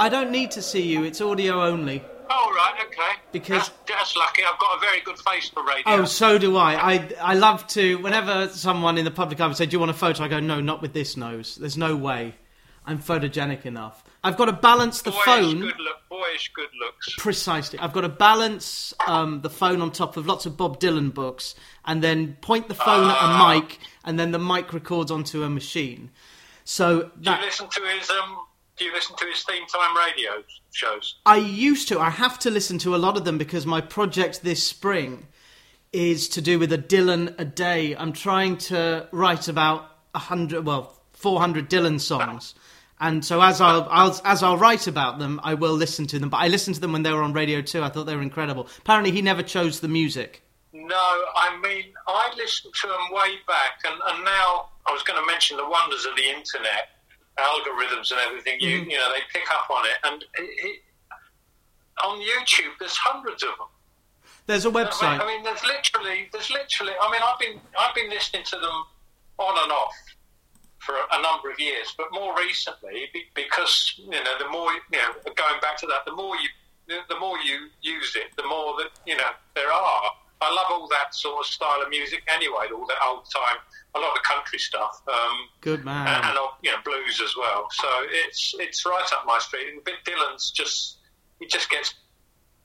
I don't need to see you. It's audio only. Oh, right, okay. Because- That's, that's lucky. I've got a very good face for radio. Oh, so do I. I I love to. Whenever someone in the public eye would say, "Do you want a photo?" I go, "No, not with this nose. There's no way. I'm photogenic enough. I've got to balance the boyish phone good look, boyish good looks. precisely. I've got to balance um, the phone on top of lots of Bob Dylan books, and then point the phone at Ah. a mic, and then the mic records onto a machine. So Do you listen to his um? Do you listen to his theme time radio shows? I used to. I have to listen to a lot of them because my project this spring is to do with a Dylan a day. I'm trying to write about a hundred, well, four hundred Dylan songs, and so as I'll, I'll as I'll write about them, I will listen to them. But I listened to them when they were on radio too. I thought they were incredible. Apparently, he never chose the music. No, I mean I listened to them way back, and, and now I was going to mention the wonders of the internet, algorithms and everything. You mm-hmm. you know they pick up on it, and it, it, on YouTube there's hundreds of them. There's a website. I mean, there's literally, there's literally. I mean, I've been, I've been listening to them on and off for a, number of years, but more recently, because you know, the more you know, going back to that, the more you, the more you use it, the more that you know there are. I love all that sort of style of music anyway, all that old time, a lot of country stuff, um, Good man. and you know, blues as well. So it's it's right up my street. And Bob Dylan's just, he just gets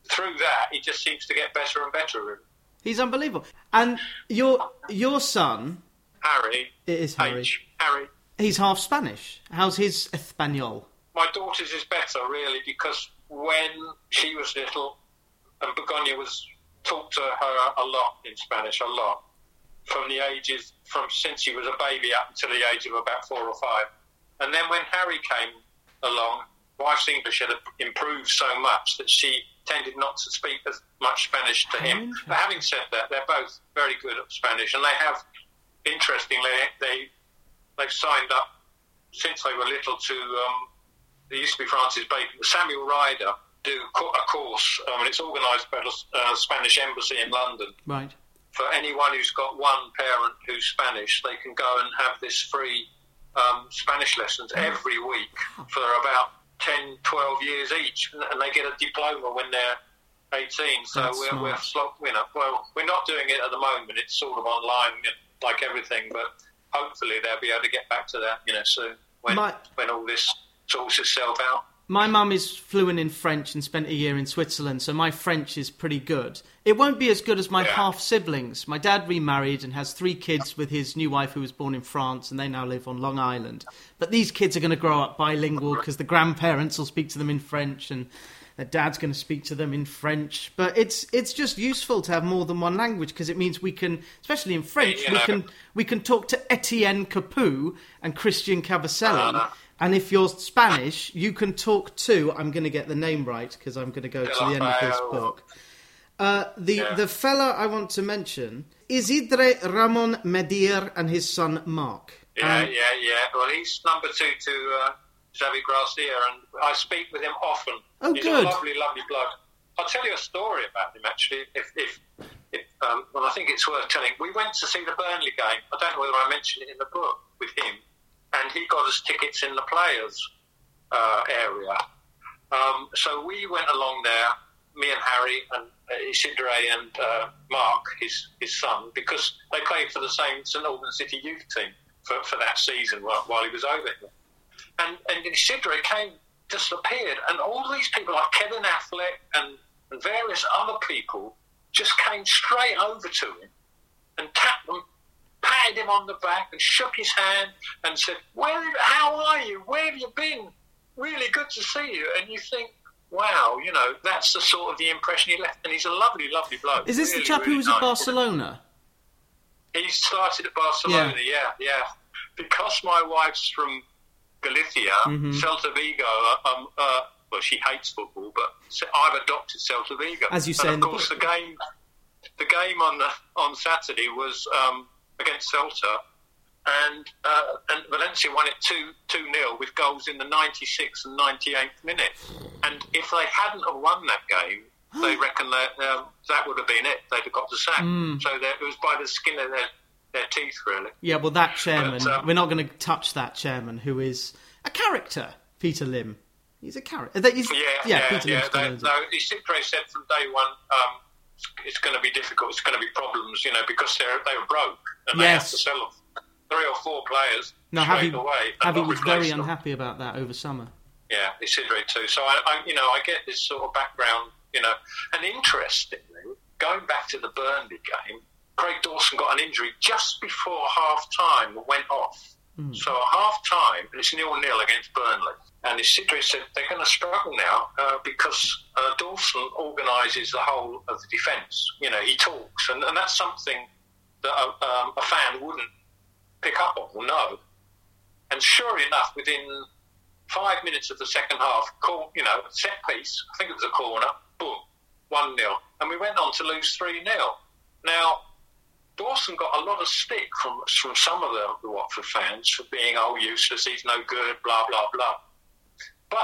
through that. He just seems to get better and better. He's unbelievable. And your your son Harry. it is Harry. H. Harry. He's half Spanish. How's his Espanol? My daughter's is better, really, because when she was little, and Begoña was taught to her a lot in Spanish, a lot, from the ages, from since she was a baby up until the age of about four or five. And then when Harry came along, wife's English had improved so much that she tended not to speak as much Spanish to him. But having said that, they're both very good at Spanish, and they have, interestingly, they they've signed up since they were little to. Um, there used to be Francis Bacon, Samuel Ryder do a course, um, and it's organised by the uh, Spanish Embassy in London Right. for anyone who's got one parent who's Spanish, they can go and have this free um, Spanish lessons every week for about 10, 12 years each, and, they get a diploma when they're 18. So That's we're, we're, you know, well, we're not doing it at the moment. It's sort of online, like everything, but hopefully they'll be able to get back to that, you know, soon when My- when all this sorts itself out. My mum is fluent in French and spent a year in Switzerland, so my French is pretty good. It won't be as good as my Yeah. half siblings. My dad remarried and has three kids with his new wife who was born in France, and they now live on Long Island. But these kids are going to grow up bilingual because the grandparents will speak to them in French and their dad's going to speak to them in French. But it's it's just useful to have more than one language because it means we can, especially in French, You we can we can talk to Etienne Capoue and Christian Kabasele. Uh-huh. And if you're Spanish, you can talk to. I'm going to get the name right because I'm going to go to the end of this book. Uh, the Yeah. the fella I want to mention Isidre Ramon Medir and his son Mark. Yeah, Um, yeah, yeah. Well, he's number two to uh, Javi Gracia, and I speak with him often. Oh, he's good. a lovely, lovely bloke. I'll tell you a story about him, actually, if, if, if um, well, I think it's worth telling. We went to see the Burnley game. I don't know whether I mentioned it in the book with him, and he got us tickets in the players' uh, area. Um, so we went along there, me and Harry and uh, Isidre and uh, Mark, his his son, because they played for the same St Albans City youth team for, for that season while, while he was over here. And and Isidre came, disappeared, and all these people like Kevin Affleck and, and various other people just came straight over to him and tapped him, patted him on the back, and shook his hand and said, "Where? How are you? Where have you been? Really good to see you." And you think, "Wow, you know, that's the sort of the impression he left." And he's a lovely, lovely bloke. Is this Really, the chap who was nice. at Barcelona? He started at Barcelona, yeah, yeah. Because my wife's from Galicia, Mm-hmm. Celta Vigo, uh, um, uh, well, she hates football, but I've adopted Celta Vigo. As you say and of the course, book. the game, the game on the on Saturday was um, against Celta, and uh, and Valencia won it two two 0 with goals in the 96th and 98th minute. And if they hadn't have won that game, they reckon that um, that would have been it. They'd have got the sack. Hmm. So it was by the skin of their their teeth, really. Yeah, well, that chairman. But, um, we're not going to touch that chairman, who is a character, Peter Lim. He's a character. He's, Yeah, yeah, yeah, Peter yeah. They, no, Isidre said from day one, um, it's going to be difficult. It's going to be problems, you know, because they're they were broke and they Yes. have to sell them three or four players No, straight Javi, away. Javi was very them. unhappy about that over summer. Yeah, Isidre too. So I, I, you know, I get this sort of background, you know, and interestingly, going back to the Burnley game, Craig Dawson got an injury just before half time went off. Hmm. So at half time, and it's nil nil against Burnley. And Isidre said they're going to struggle now uh, because uh, Dawson organises the whole of the defence. You know, he talks, and, and that's something that a, um, a fan wouldn't pick up on or know. And sure enough, within five minutes of the second half, call, you know, set piece, I think it was a corner, boom, 1 0. And we went on to lose 3 0. Now, Dawson got a lot of stick from, from some of the, the Watford fans for being, oh, useless, he's no good, blah, blah, blah. But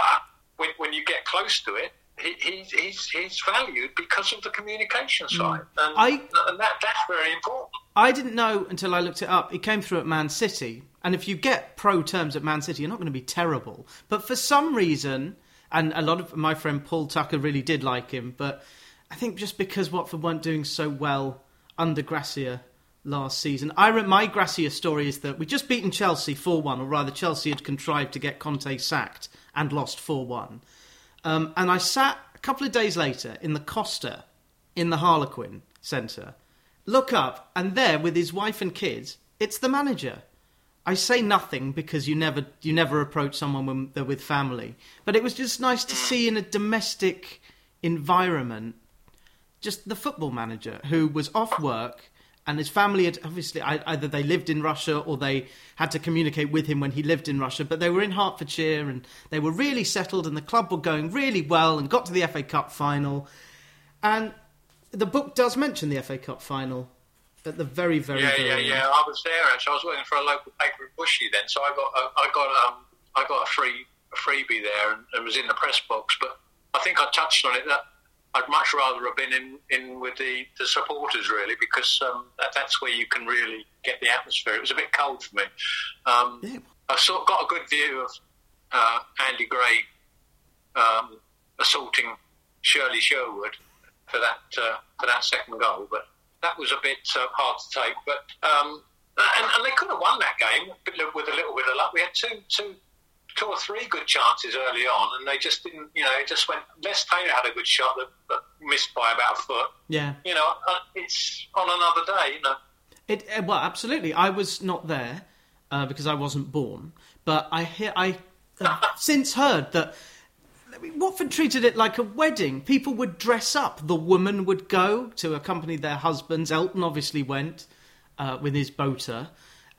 when, when you get close to it, he, he's, he's, he's valued because of the communication hmm. side. And, I- and that, that's very important. I didn't know until I looked it up. He came through at Man City, and if you get pro terms at Man City, you're not going to be terrible. But for some reason, and a lot of my friend Paul Tucker really did like him, but I think just because Watford weren't doing so well under Gracia last season, I re- my Gracia story is that we'd just beaten Chelsea four one, or rather, Chelsea had contrived to get Conte sacked and lost four one. Um, and I sat a couple of days later in the Costa in the Harlequin Centre, look up, and there with his wife and kids, it's the manager. I say nothing because you never you never approach someone when they're with family, but it was just nice to see in a domestic environment just the football manager who was off work and his family had obviously either they lived in Russia or they had to communicate with him when he lived in Russia, but they were in Hertfordshire and they were really settled and the club were going really well and got to the FA Cup final. And the book does mention the FA Cup final at the very, very, Yeah, yeah, end. yeah. I was there actually. I was working for a local paper in Bushey then, so I got a, I got um I got a free a freebie there and, and was in the press box. But I think I touched on it that I'd much rather have been in, in with the, the supporters really because um, that, that's where you can really get the atmosphere. It was a bit cold for me. Um, Yeah. I sort of got a good view of uh, Andy Gray um, assaulting Shirley Sherwood for that uh, for that second goal, but that was a bit uh, hard to take. But um, and, and they could have won that game with a little bit of luck. We had two two two or three good chances early on, and they just didn't. You know, it just went. Les Taylor had a good shot that, that missed by about a foot. Yeah. You know, uh, it's on another day. You know. It, uh, well, absolutely. I was not there uh, because I wasn't born, but I hear I have since heard that Watford treated it like a wedding. People would dress up. The woman would go to accompany their husbands. Elton obviously went uh, with his boater,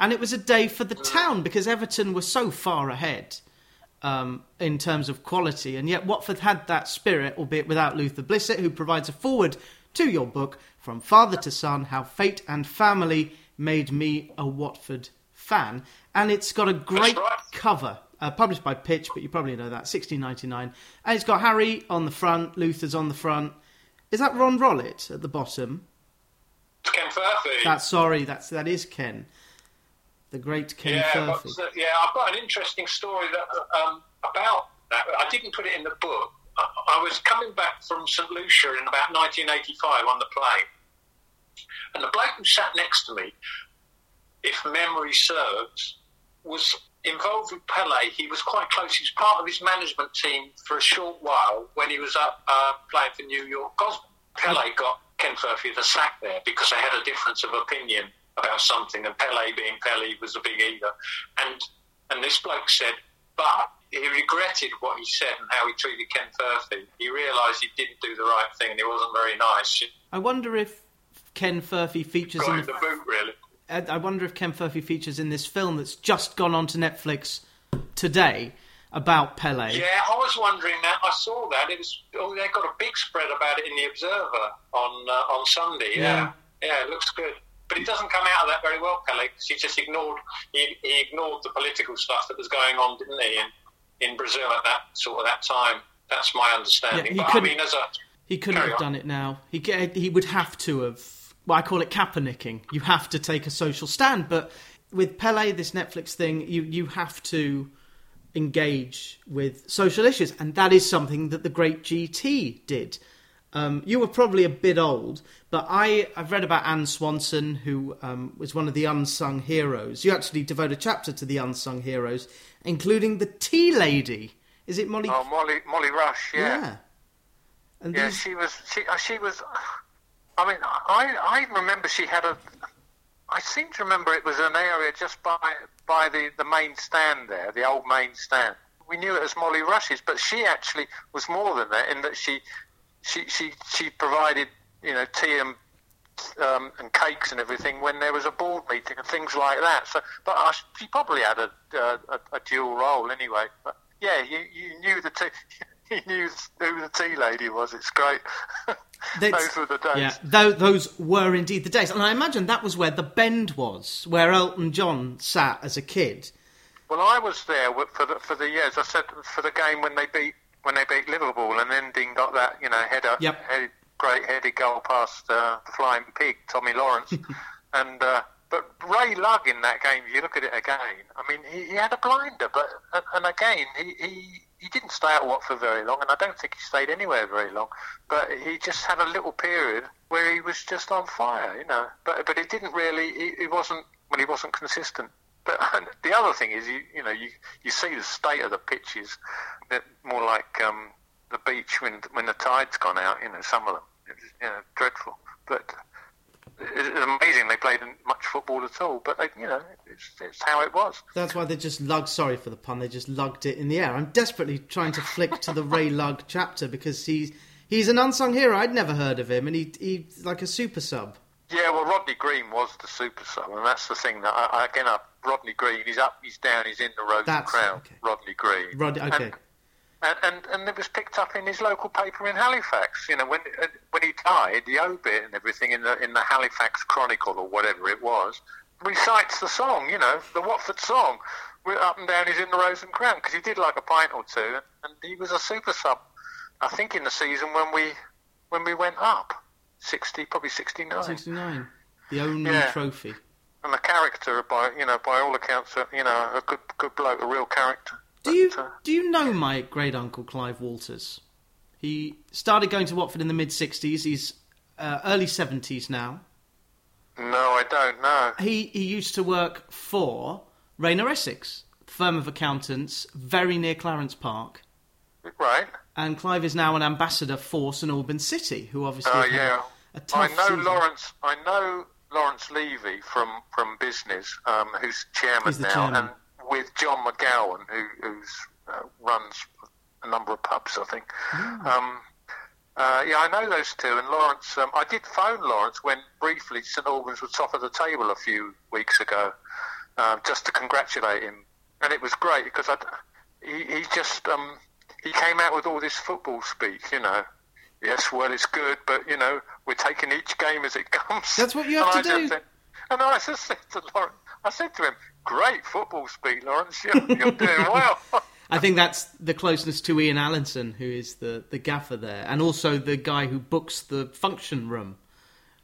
and it was a day for the town because Everton were so far ahead. Um, in terms of quality, and yet Watford had that spirit, albeit without Luther Blissett, who provides a foreword to your book, From Father to Son How Fate and Family Made Me a Watford Fan. And it's got a great right. cover, uh, published by Pitch, but you probably know that, 1699. And it's got Harry on the front, Luther's on the front. Is that Ron Rollitt at the bottom? It's Ken Furphy. That's sorry, that's that is Ken, the great Ken yeah, Furphy. but, uh, yeah, I've got an interesting story that, um, about that. I didn't put it in the book. I, I was coming back from St Lucia in about 1985 on the plane, and the bloke who sat next to me, if memory serves, was involved with Pele. He was quite close. He was part of his management team for a short while when he was up uh, playing for New York Cosmo. Pele got Ken Furphy the sack there because they had a difference of opinion about something, and Pele, being Pele, was a big ego. And and this bloke said, but he regretted what he said and how he treated Ken Furphy. He realised he didn't do the right thing and he wasn't very nice. I wonder if Ken Furphy features in the the boot, really. I wonder if Ken Furphy features in this film that's just gone onto Netflix today about Pele. Yeah, I was wondering that. I saw that. It was. Oh, they got a big spread about it in the Observer on uh, on Sunday. Yeah. yeah, it looks good. But it doesn't come out of that very well, Pele, because he just ignored he, he ignored the political stuff that was going on, didn't he, in, in Brazil at that sort of that time. That's my understanding. Yeah, he but I couldn't- mean, as a He couldn't have on. done it now. He he would have to have. Well, I call it Kaepernicking. You have to take a social stand, but with Pele, this Netflix thing, you you have to engage with social issues, and that is something that the great GT did. Um, you were probably a bit old, but I, I've read about Anne Swanson, who um, was one of the unsung heroes. You actually devote a chapter to the unsung heroes, including the Tea Lady. Is it Molly? Oh, Molly, Molly Rush, yeah. yeah. And yeah, these... she was. She, uh, she was. I mean, I, I remember she had a. I seem to remember it was an area just by by the, the main stand there, the old main stand. We knew it as Molly Rush's, but she actually was more than that in that she she she she provided you know tea and um, and cakes and everything when there was a board meeting and things like that. So, but I, she probably had a, uh, a, a dual role anyway. But yeah, you, you knew the tea. You knew who the tea lady was. It's great. those were the days. Yeah, th- those were indeed the days, and I imagine that was where the Bend was, where Elton John sat as a kid. Well, I was there for the for the years. I said for the game when they beat when they beat Liverpool, and then Dean got that you know header, yep. head, great headed goal past uh, the flying pig, Tommy Lawrence, and. Uh, but Ray Lugg in that game, if you look at it again, I mean, he, he had a blinder, but and again, he, he he didn't stay at Watford very long, and I don't think he stayed anywhere very long. But he just had a little period where he was just on fire, you know. But but it didn't really. He, he wasn't well. He wasn't consistent. But the other thing is, you you know, you you see the state of the pitches, They're more like um, the beach when when the tide's gone out. You know, some of them, it's, you know, dreadful. But it's amazing they played much football at all, but they, you know, it's, it's how it was. That's why they just lugged. Sorry for the pun. They just lugged it in the air. I'm desperately trying to flick to the Ray Lugg chapter because he's he's an unsung hero. I'd never heard of him, and he he's like a super sub. Yeah, well, Rodney Green was the super sub, and that's the thing that I, again, up Rodney Green. He's up, he's down, he's in the Rose and Crown. Okay. Rodney Green. Rod, okay. And, and, and, and it was picked up in his local paper in Halifax. You know, when uh, when he died, the obit and everything in the in the Halifax Chronicle or whatever it was recites the song. You know, the Watford song. We're up and down. He's in the Rose and Crown because he did like a pint or two, and he was a super sub. I think in the season when we when we went up, sixty probably sixty nine. Sixty nine, the only yeah. trophy. And a character, by you know, by all accounts, you know, a good good bloke, a real character. Do you uh, do you know my great uncle Clive Walters? He started going to Watford in the mid '60s. He's uh, early '70s now. No, I don't know. He he used to work for Rayner Essex, firm of accountants, very near Clarence Park. Right. And Clive is now an ambassador for St Albans City, who obviously. Oh yeah. A tough I know season. Lawrence. I know Lawrence Levy from from business, um, who's chairman now, chairman. and with John McGowan, who who's, uh, runs a number of pubs, I think. Mm. Um, uh, yeah, I know those two. And Lawrence, um, I did phone Lawrence when briefly St Albans was top of the table a few weeks ago, um, just to congratulate him. And it was great because I, he, he just um, he came out with all this football speak, you know. Yes, well, it's good, but you know, we're taking each game as it comes. That's what you have and to I do. Said, and I just said to Lawrence, I said to him, "Great football speak, Lawrence. You're, you're doing well." I think that's the closeness to Ian Allinson, who is the, the gaffer there, and also the guy who books the function room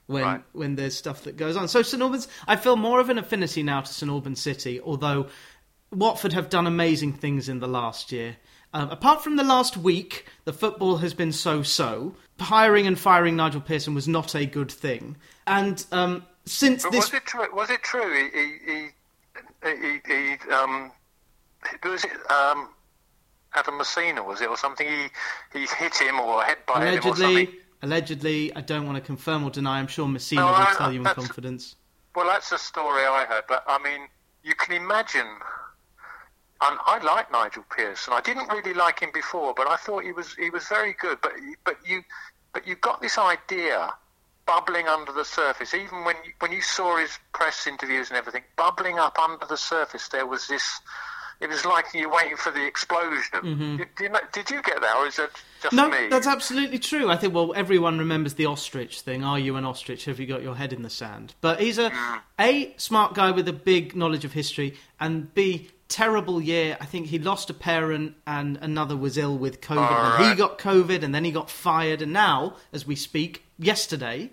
when Right. when there's stuff that goes on. So St Albans, I feel more of an affinity now to St Albans City, although Watford have done amazing things in the last year. Um, apart from the last week, the football has been so-so. Hiring and firing Nigel Pearson was not a good thing, and um, since But this was it true? Was it true? He he he, he, he um was it um Adam Masina was it or something? He he hit him or headbutted him or something. allegedly, allegedly, I don't want to confirm or deny. I'm sure Masina No, will I- tell you in confidence. Well, that's the story I heard. But I mean, you can imagine. And I like Nigel Pearson. I didn't really like him before, but I thought he was he was very good. But but you but you got this idea bubbling under the surface. Even when you, when you saw his press interviews and everything, bubbling up under the surface, there was this. It was like you're waiting for the explosion. Mm-hmm. Did, did, you know, did you get that, or is it just No, me? that's absolutely true. I think, well, everyone remembers the ostrich thing. Are you an ostrich? Have you got your head in the sand? But he's a, mm. A, smart guy with a big knowledge of history, and B, terrible year. I think he lost a parent and another was ill with COVID. and he got COVID and then he got fired. And now, as we speak, yesterday,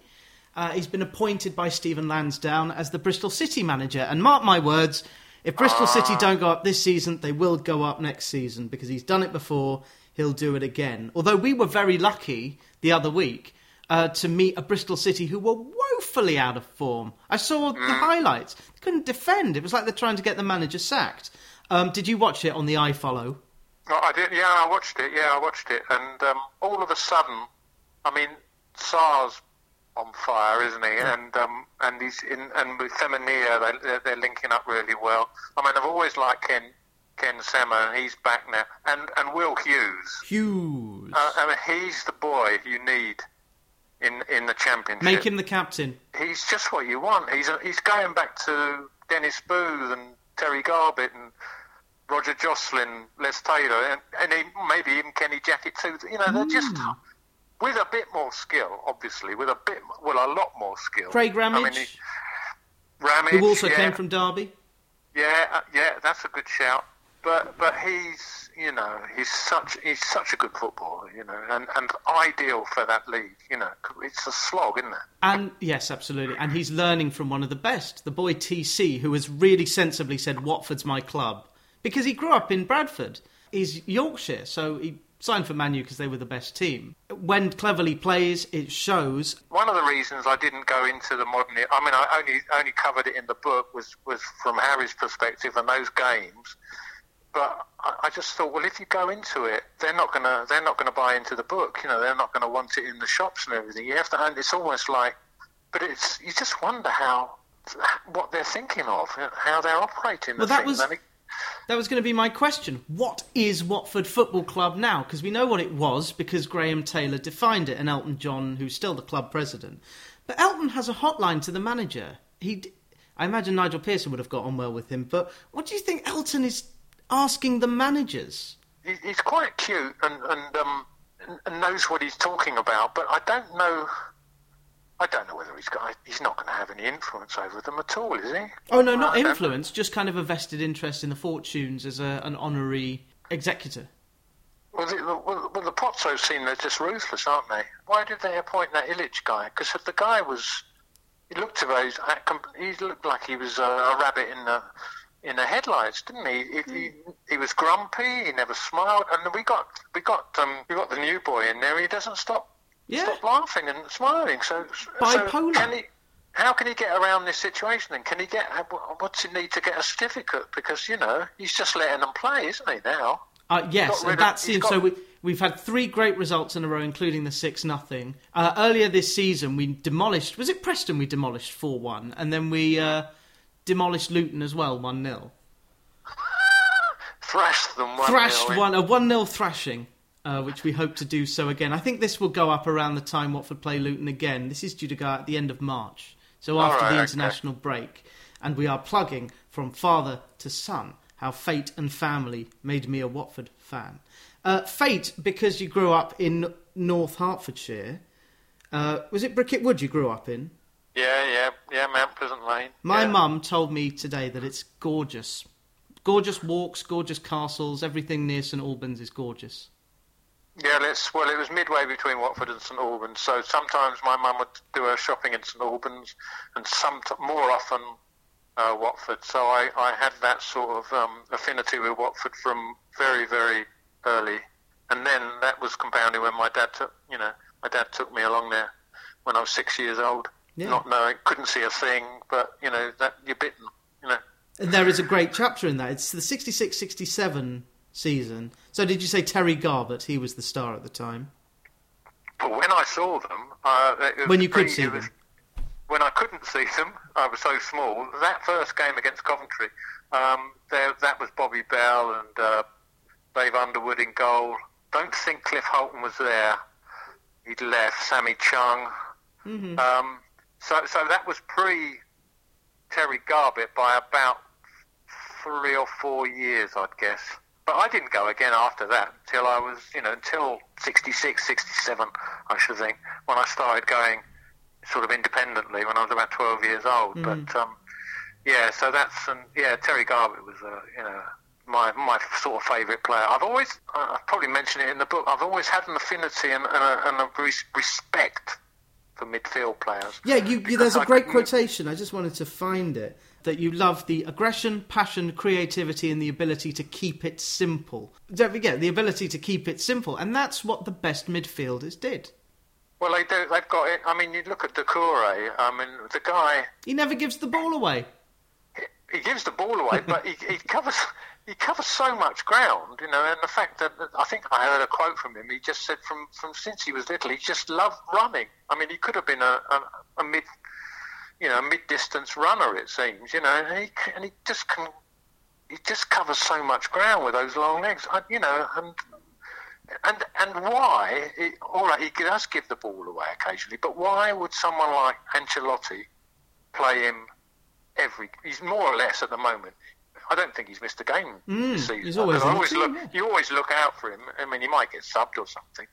uh, he's been appointed by Stephen Lansdown as the Bristol City manager. And mark my words, If Bristol City don't go up this season, they will go up next season because he's done it before. He'll do it again. Although we were very lucky the other week uh, to meet a Bristol City who were woefully out of form. I saw the highlights. They couldn't defend. It was like they're trying to get the manager sacked. Um, did you watch it on the iFollow? No, I did. Yeah, I watched it. Yeah, I watched it, and um, all of a sudden, I mean, Sarr's on fire, isn't he? And um, and he's in, and with Femenia, they, they're, linking up really well. I mean, I've always liked Ken Ken Sema, and he's back now, and and Will Hughes. Hughes. Uh, I mean, he's the boy you need in in the championship. Make him the captain. He's just what you want. He's he's going back to Dennis Booth and Terry Garbett and Roger Joslyn, Les Taylor, and, and he, maybe even Kenny Jackett too. You know, they're just Hmm. with a bit more skill, obviously, with a bit, well, a lot more skill. Craig I mean, Ramage, he- Ramage, who also yeah, came from Derby. yeah, uh, yeah, that's a good shout. But but he's you know he's such he's such a good footballer, you know, and, and ideal for that league. You know, it's a slog, isn't it? And yes, absolutely. And he's learning from one of the best, the boy TC, who has really sensibly said, Watford's my club. Because he grew up in Bradford. He's Yorkshire, so he signed for Manu because they were the best team. When Cleverley plays, it shows. One of the reasons I didn't go into the modern, I mean, I only only covered it in the book was was from Harry's perspective and those games. But I, I just thought, well, if you go into it, they're not gonna they're not gonna buy into the book. You know, they're not gonna want it in the shops and everything. You have to, and it's almost like, but it's you just wonder how what they're thinking of, how they're operating. Well, the that thing. was- And it- That was going to be my question. What is Watford Football Club now? Because we know what it was because Graham Taylor defined it and Elton John, who's still the club president. But Elton has a hotline to the manager. He, I imagine Nigel Pearson would have got on well with him. But what do you think Elton is asking the managers? he's quite cute and and um and- knows what he's talking about, but I don't know. I don't know whether he's got. He's not going to have any influence over them at all, is he? Oh no, not influence, just kind of a vested interest in the fortunes as a, an honorary executor. Well, the, well, well, the Pozzo seem they're just ruthless, aren't they? Why did they appoint that Illich guy? Because the guy was. He looked to those. He looked like he was a, a rabbit in the in the headlights, didn't he? He, he? he was grumpy. He never smiled. And we got we got um, we got the new boy in there. He doesn't stop Yeah. stop laughing and smiling. So, so Bipolar. can he? How can he get around this situation? And can he get? What's he need to get a certificate? Because you know he's just letting them play, isn't he now? Uh, yes, and of- that seems got- so. We, we've had three great results in a row, including the six nothing. Uh, earlier this season, we demolished. Was it Preston? We demolished four one, and then we uh, demolished Luton as well, one 0 Thrashed them 1 Thrashed one, a 1 0 thrashing, uh, which we hope to do so again. I think this will go up around the time Watford play Luton again. This is due to go out at the end of March, so after right, the okay. international break, and we are plugging from father to son how fate and family made me a Watford fan. Uh, fate because you grew up in North Hertfordshire. Uh, was it Bricket Wood you grew up in? Yeah, yeah, yeah. Mount Pleasant Lane. My yeah. mum told me today that it's gorgeous. Gorgeous walks, gorgeous castles, everything near St Albans is gorgeous. Yeah, let's. Well, it was midway between Watford and St Albans, so sometimes my mum would do her shopping in St Albans, and some more often uh, Watford. So I, I had that sort of um, affinity with Watford from very, very early, and then that was compounded when my dad took. You know, my dad took me along there when I was six years old, Yeah. not knowing, couldn't see a thing, but you know that you're bitten. You know. And there is a great chapter in that. It's the 66 67 season. So, did you say Terry Garbett? He was the star at the time. But when I saw them, uh, When you could see was- them. when I couldn't see them, I was so small. That first game against Coventry, um, there, that was Bobby Bell and uh, Dave Underwood in goal. Don't think Cliff Holton was there. He'd left. Sammy Chung. Mm-hmm. Um, so, so that was pre Terry Garbett by about three or four years, I'd guess. But I didn't go again after that until I was, you know, until 66, 67, I should think, when I started going sort of independently when I was about 12 years old. But, um, yeah, so that's, and yeah, Terry Garbett was, uh, you know, my, my sort of favourite player. I've always, I've probably mentioned it in the book, I've always had an affinity and, and, a, and a respect for midfield players. Yeah, you, you, there's a I- great quotation. I just wanted to find it. That you love the aggression, passion, creativity, and the ability to keep it simple. Don't forget the ability to keep it simple, and that's what the best midfielders did. Well, they do. They've got it. I mean, you look at Doucouré. I mean, the guy He never gives the ball away. he gives the ball away, but he, he covers he covers so much ground, you know. And the fact that I think I heard a quote from him. He just said from from since he was little, he just loved running. I mean, he could have been a a, a mid you know mid distance runner. It seems, you know, and he and he just can he just covers so much ground with those long legs. I, you know, and and and why? All right, he does give the ball away occasionally, but why would someone like Ancelotti play him every? He's more or less at the moment. I don't think he's missed a game this season. Mm, he's always 'Cause I in the always team, look. yeah. You always look out for him. I mean, he might get subbed or something,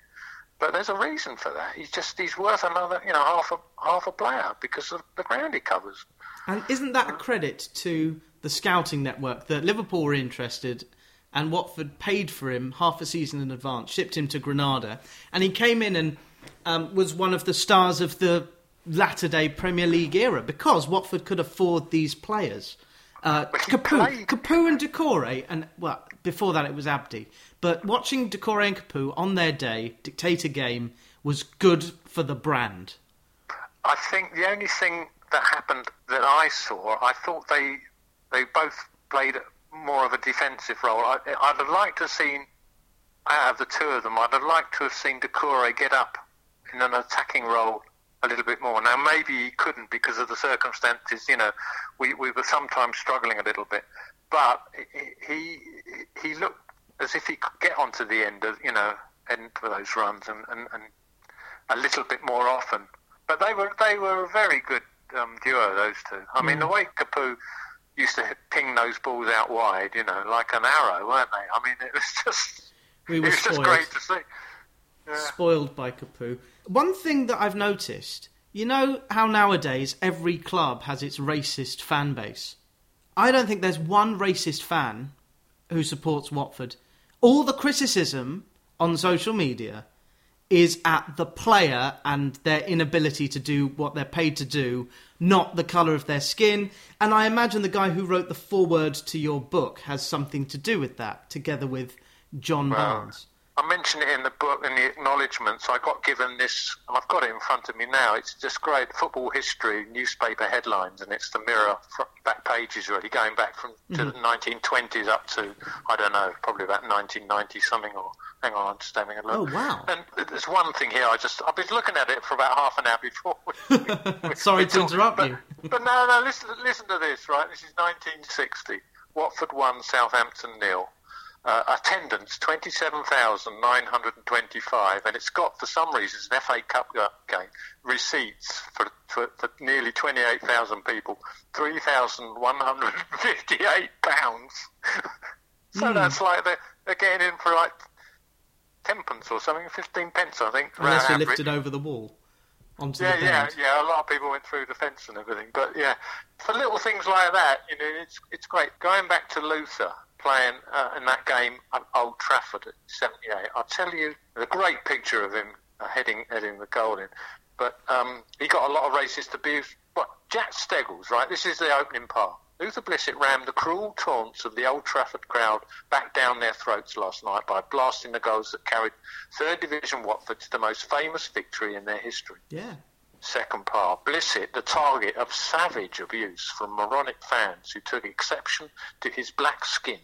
but there's a reason for that. He's just he's worth another, you know, half a half a player because of the ground he covers. And isn't that a credit to the scouting network that Liverpool were interested and Watford paid for him half a season in advance, shipped him to Granada, and he came in and um, was one of the stars of the latter day Premier League era because Watford could afford these players. Uh, Capoue, played- Capoue and Doucouré, and well, before that it was Abdi. But watching Doucouré and Capoue on their day dictate a game was good for the brand. I think the only thing that happened that I saw, I thought they they both played more of a defensive role. I, I'd have liked to have seen out of the two of them. I'd have liked to have seen Doucouré get up in an attacking role a little bit more. Now maybe he couldn't because of the circumstances. You know, we we were sometimes struggling a little bit, but he he looked as if he could get onto the end of you know end of those runs and, and, and a little bit more often. But they were they were a very good um, duo, those two. I mean, the way Capoue used to ping those balls out wide, you know, like an arrow, weren't they? I mean, it was just We it were was just spoiled. great to see. Yeah. spoiled by Capoue. One thing that I've noticed, you know how nowadays every club has its racist fan base. I don't think there's one racist fan who supports Watford. All the criticism on social media is at the player and their inability to do what they're paid to do, not the colour of their skin. And I imagine the guy who wrote the foreword to your book has something to do with that, together with John Barnes. I mentioned it in the book in the acknowledgements. I got given this, and I've got it in front of me now. It's just great football history, newspaper headlines, and it's the Mirror front, back pages really, going back from to the mm-hmm. 1920s up to I don't know, probably about 1990 something. Or hang on, I'm just having a look. Oh, wow. And there's one thing here. I just I've been looking at it for about half an hour before. we- we- Sorry we to talked, interrupt but- you. but no, no. Listen, listen to this. Right, this is 1960. Watford won, Southampton nil. Uh, attendance 27,925, and it's got for some reason an FA Cup game receipts for, for, for nearly 28,000 people, 3,158 pounds. so that's like they're, they're getting in for like tenpence or something, 15 pence, I think. Unless round you average. lifted over the wall onto Yeah, the yeah, yeah. A lot of people went through the fence and everything, but yeah, for little things like that, you know, it's it's great. Going back to Luther playing uh, in that game at Old Trafford at '78, I'll tell you, the great picture of him uh, heading heading the goal in, but um, he got a lot of racist abuse. But Jack Steggles, right? This is the opening part. Luther Blissett rammed the cruel taunts of the Old Trafford crowd back down their throats last night by blasting the goals that carried Third Division Watford to the most famous victory in their history Yeah. second part, Blissett, the target of savage abuse from moronic fans who took exception to his black skin,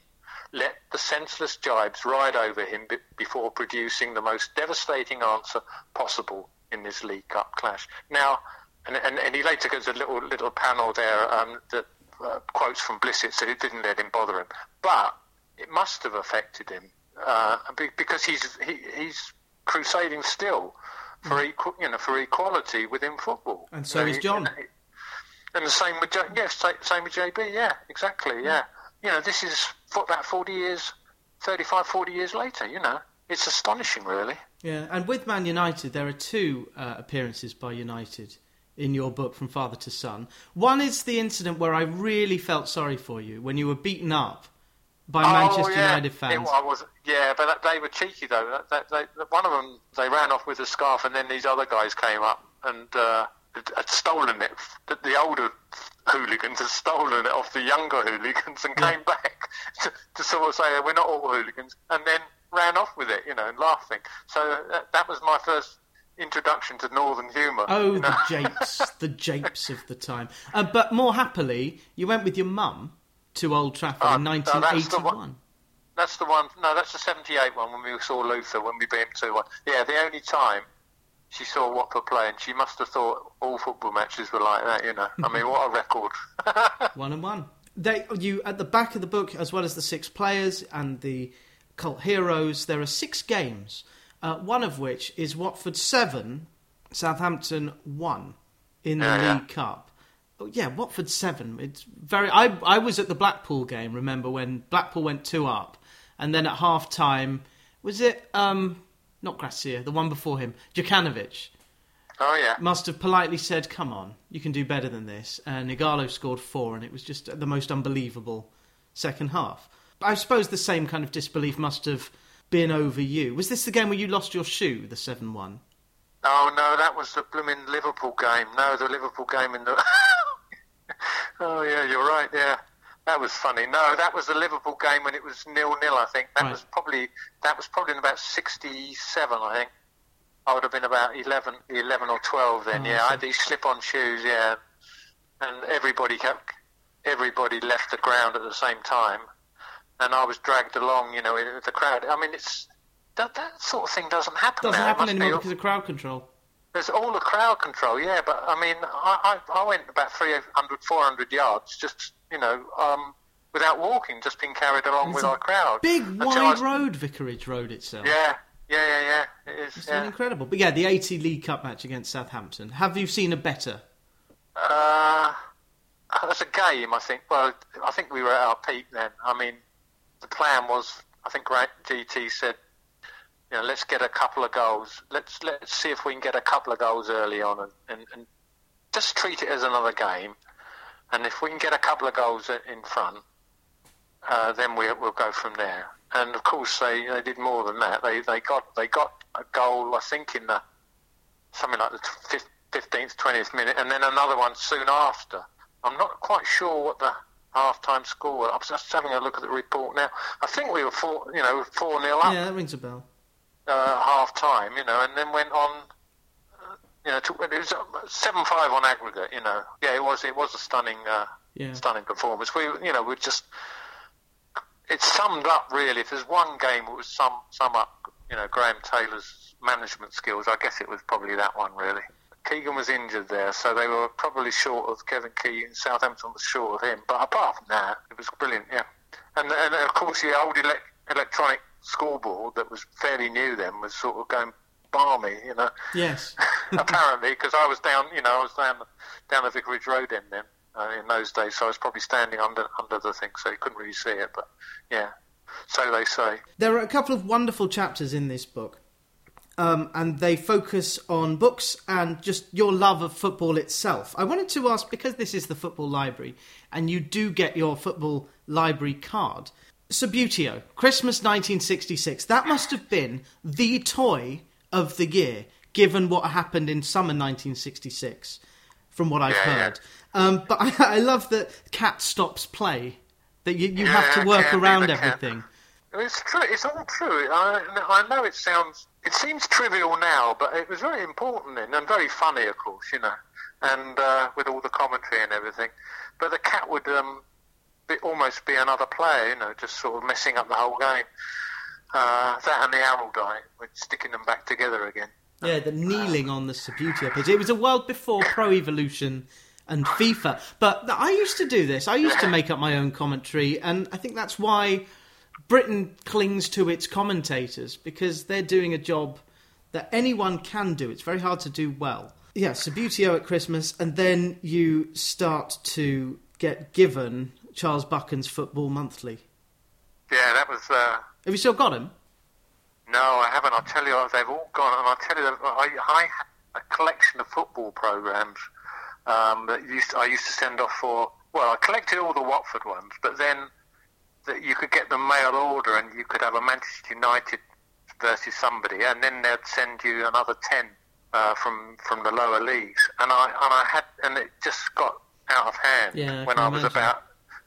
let the senseless jibes ride over him be- before producing the most devastating answer possible in this League Cup clash. Now, and, and, and he later gives a little little panel there um, that uh, quotes from Blissett, so it didn't let him bother him. But it must have affected him uh, because he's he, he's crusading still for equal, you know, for equality within football. And so know, is he- John. And the same with J- yes, sa- same with JB. Yeah, exactly. Yeah, you know, this is about forty years, 35, 40 years later. You know, it's astonishing, really. Yeah, and with Man United, there are two uh, appearances by United in your book from father to son. One is the incident where I really felt sorry for you when you were beaten up by Manchester oh, yeah. United fans. It, I was, yeah, but that, they were cheeky though. That, that, they, one of them, they ran off with a scarf, and then these other guys came up and uh, had, stolen it. The, the older hooligans had stolen it off the younger hooligans and came back to, to sort of say we're not all hooligans, and then ran off with it, you know, and laughing. So that, that was my first introduction to northern humour. Oh, you know? the japes, the japes of the time. Uh, but more happily, you went with your mum to Old Trafford Oh, in no, that's the 1981. one. That's the one. No, that's the '78 one when we saw Luther when we beat him two one. Yeah, the only time she saw Watford play, and she must have thought all football matches were like that. You know, I mean, what a record. One and one. They, you at the back of the book, as well as the six players and the cult heroes, there are six games. Uh, one of which is Watford seven, Southampton one in the Yeah, yeah. League Cup. Oh, yeah, Watford seven. It's very. I I was at the Blackpool game. Remember when Blackpool went two up, and then at half time, was it um not Gracia, the one before him, Jokanovic oh yeah, must have politely said, "Come on, you can do better than this." And Ighalo scored four, and it was just the most unbelievable second half. I suppose the same kind of disbelief must have been over you. Was this the game where you lost your shoe, the seven-one? Oh no, that was the blooming Liverpool game. No, the Liverpool game in the. oh yeah, you're right. Yeah, that was funny. No, that was the Liverpool game when it was nil nil. I think that Right. was probably that was probably in about '67. I think I would have been about 11, 11 or twelve then. Oh, yeah, I had these slip-on shoes. Yeah, and everybody kept everybody left the ground at the same time, and I was dragged along. You know, with the crowd. I mean, it's. That, that sort of thing doesn't happen Doesn't now. Happen must be- anymore because of crowd control. there's all the crowd control, yeah, but I mean, I, I, I went about 300, 400 yards just, you know, um, without walking, just being carried along It's with our crowd. Big I wide road, Vicarage Road itself. Yeah, yeah, yeah, yeah. It is, It's yeah. incredible. But yeah, the 80 League Cup match against Southampton. Have you seen a better? Uh, as a game, I think, well, I think we were at our peak then. I mean, the plan was, I think GT said, you know, let's get a couple of goals. Let's let's see if we can get a couple of goals early on, and, and, and just treat it as another game. And if we can get a couple of goals in front, uh, then we, we'll go from there. And of course, they, they did more than that. They they got they got a goal, I think, in the something like the fifteenth, twentieth minute, and then another one soon after. I'm not quite sure what the half-time score was. I'm just having a look at the report now. I think we were four, you know, four nil up Yeah, that rings a bell. uh, half time, you know, and then went on. You know, it was seven five on aggregate. You know, yeah, it was it was a stunning, uh, Yeah. stunning performance. We, you know, we just it summed up really. If there's one game that was sum sum up, you know, Graham Taylor's management skills, I guess it was probably that one really. Keegan was injured there, so they were probably short of Kevin Keegan. Southampton was short of him, but apart from that, it was brilliant. Yeah, and and of course the old elec electronic scoreboard that was fairly new then was sort of going barmy, you know. Yes. apparently, because I was down, you know, I was down down the Vicarage Road end then uh, in those days, so I was probably standing under under the thing, so you couldn't really see it. But yeah, so they say. There are a couple of wonderful chapters in this book, um, and they focus on books and just your love of football itself. I wanted to ask because this is the football library, and you do get your football library card. Subbuteo, Christmas 1966. That must have been the toy of the year, given what happened in summer 1966, from what I've Yeah, yeah. heard. Um, but I, I love that cat stops play. That you, you have to work around everything. It's true. It's all true. I, I know it sounds. It seems trivial now, but it was very important then, and very funny, of course. You know, and uh, with all the commentary and everything. But the cat would um, be, almost be another player. You know, just sort of messing up the whole game. Uh, that and the Araldite, with sticking them back together again. Yeah, the kneeling on the Subbuteo pitch. It was a world before Pro Evolution and FIFA. But I used to do this. I used to make up my own commentary, and I think that's why Britain clings to its commentators because they're doing a job that anyone can do. It's very hard to do well. Yeah, Subbuteo at Christmas, and then you start to get given Charles Buchan's Football Monthly. Yeah, that was. Uh, Have you still got them? No, I haven't. I'll tell you, they've all gone. And I'll tell you, I, I had a collection of football programs um, that used I used to send off for. Well, I collected all the Watford ones, but then that you could get the mail order, and you could have a Manchester United versus somebody, and then they'd send you another ten uh, from from the lower leagues, and I and I had and it just got out of hand Yeah, I when I was imagine. about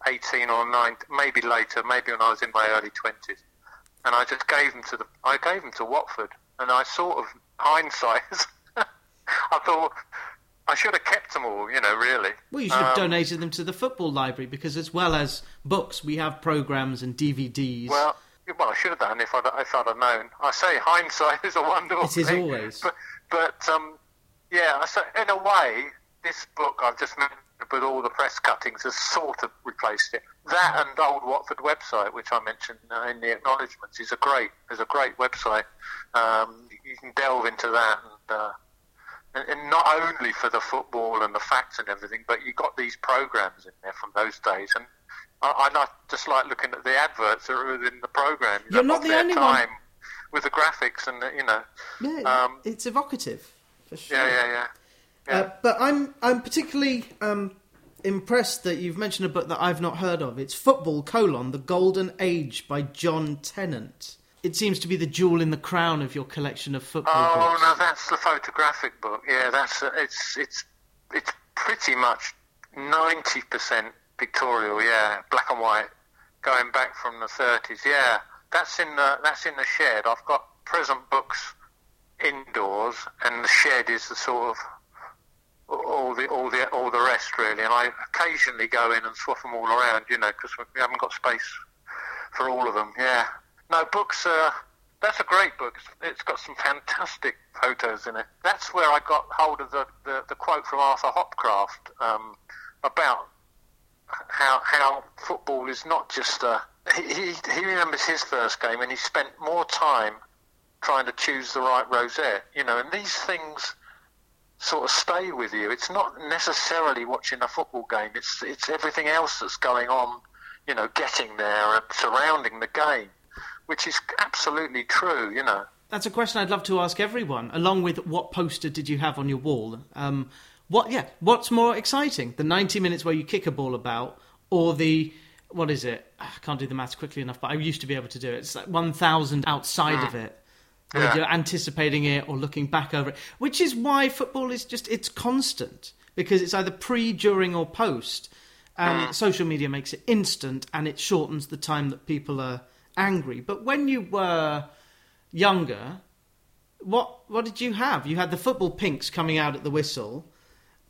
eighteen or nine, maybe later, maybe when I was in my early twenties, and I just gave them to the I gave them to Watford, and I sort of hindsight, I thought I should have kept them all, you know, really. Well, you should have Um, donated them to the football library because, as well as books, we have programs and DVDs. Well, well, I should have done if I'd, if I'd have known. I say hindsight is a wonderful It is thing. always. But, but um, yeah, so in a way, this book I've just mentioned with all the press cuttings has sort of replaced it. That and Old Watford website, which I mentioned uh, in the acknowledgements, is a great is a great website. Um, you can delve into that and. Uh, and, and not only for the football and the facts and everything, but you got these programs in there from those days, and I, I like, just like looking at the adverts that are within the program. You You're know, not the only one. time with the graphics and the, you know, yeah, um, it's evocative sure. yeah, yeah, yeah. Uh, but I'm I'm particularly um, impressed that you've mentioned a book that I've not heard of. It's Football: colon, The Golden Age by John Tennant. It seems to be the jewel in the crown of your collection of football Oh books. no, that's the photographic book. Yeah, that's uh, it's it's it's pretty much ninety percent pictorial. Yeah, black and white, going back from the thirties. Yeah, that's in the that's in the shed. I've got present books indoors, and the shed is the sort of all the all the all the rest really. And I occasionally go in and swap them all around, you know, because we haven't got space for all of them. Yeah. No books. Uh, that's a great book. It's- got some fantastic photos in it. That's where I got hold of the, the, the quote from Arthur Hopcraft um, about how how football is not just a. He, he remembers his first game and he spent more time trying to choose the right rosette. You know, and these things sort of stay with you. It's not necessarily watching a football game. It's it's everything else that's going on. You know, getting there and surrounding the game, which is absolutely true. You know. That's a question I'd love to ask everyone. Along with what poster did you have on your wall? Um, what? Yeah. What's more exciting, the ninety minutes where you kick a ball about, or the what is it? I can't do the maths quickly enough, but I used to be able to do it. It's like one thousand outside of it. Yeah. you're anticipating it or looking back over it, which is why football is just it's constant because it's either pre, during, or post, and mm. social media makes it instant and it shortens the time that people are angry. But when you were younger, what what did you have? You had the football pinks coming out at the whistle,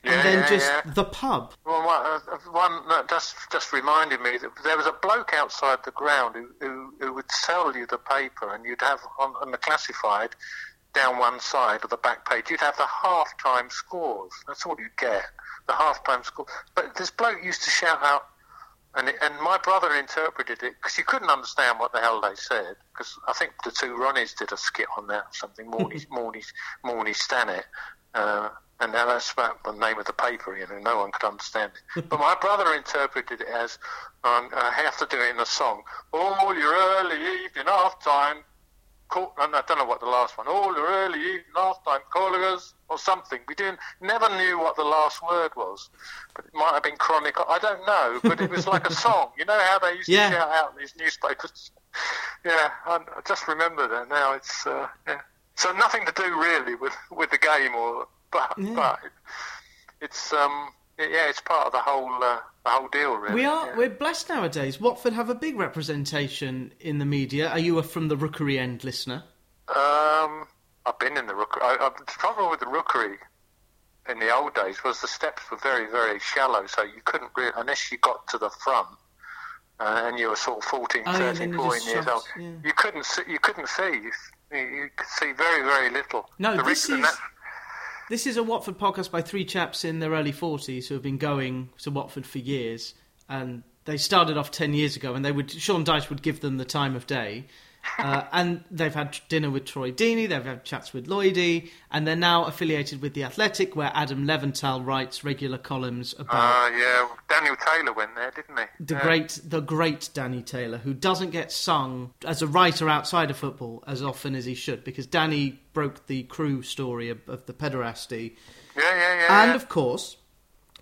and then yeah, just yeah. the pub. Well, one, uh, one that just just reminded me that there was a bloke outside the ground who, who, who would sell you the paper, and you'd have on, on the classified down one side of the back page, you'd have the half-time scores. That's all you'd get, the half-time score. But this bloke used to shout out, and it, and my brother interpreted it because you couldn't understand what the hell they said. Because I think the two Ronnies did a skit on that or something. Morny, Morny, Morny Stannett. Uh, and now that's about the name of the paper, you know, no one could understand it. But my brother interpreted it as, um, I have to do it in a song, all your early evening half time, call, and I don't know what the last one, all your early evening half time callers, or something. We didn't, never knew what the last word was. But it might have been chronic, I don't know, but it was like a song. You know how they used Yeah. to shout out in these newspapers? Yeah, I, I just remember that now. It's, uh, yeah. So nothing to do really with, with the game or, but, Yeah. but it's, um, yeah, it's part of the whole, uh, the whole deal really. We are yeah. we're blessed nowadays. Watford have a big representation in the media. Are you a from the Rookery end listener? Um, I've been in the rookery. I, I, the trouble with the rookery in the old days was the steps were very, very shallow, so you couldn't really, unless you got to the front uh, and you were sort of 14, Oh, yeah, 13, 14 years old, yeah. you couldn't see. You couldn't see. You, you could see very, very little. No, the this is- This is a Watford podcast by three chaps in their early 40s who have been going to Watford for years. And they started off 10 years ago, and they would Sean Dyche would give them the time of day. Uh, and they've had dinner with Troy Deeney, they've had chats with Lloydie, and they're now affiliated with The Athletic, where Adam Leventhal writes regular columns about Ah, yeah. Daniel Taylor went there, didn't he? the Yeah. great the great Danny Taylor, who doesn't get sung as a writer outside of football as often as he should, because Danny broke the Crewe story of, of the pederasty Yeah, yeah, yeah. and yeah. of course,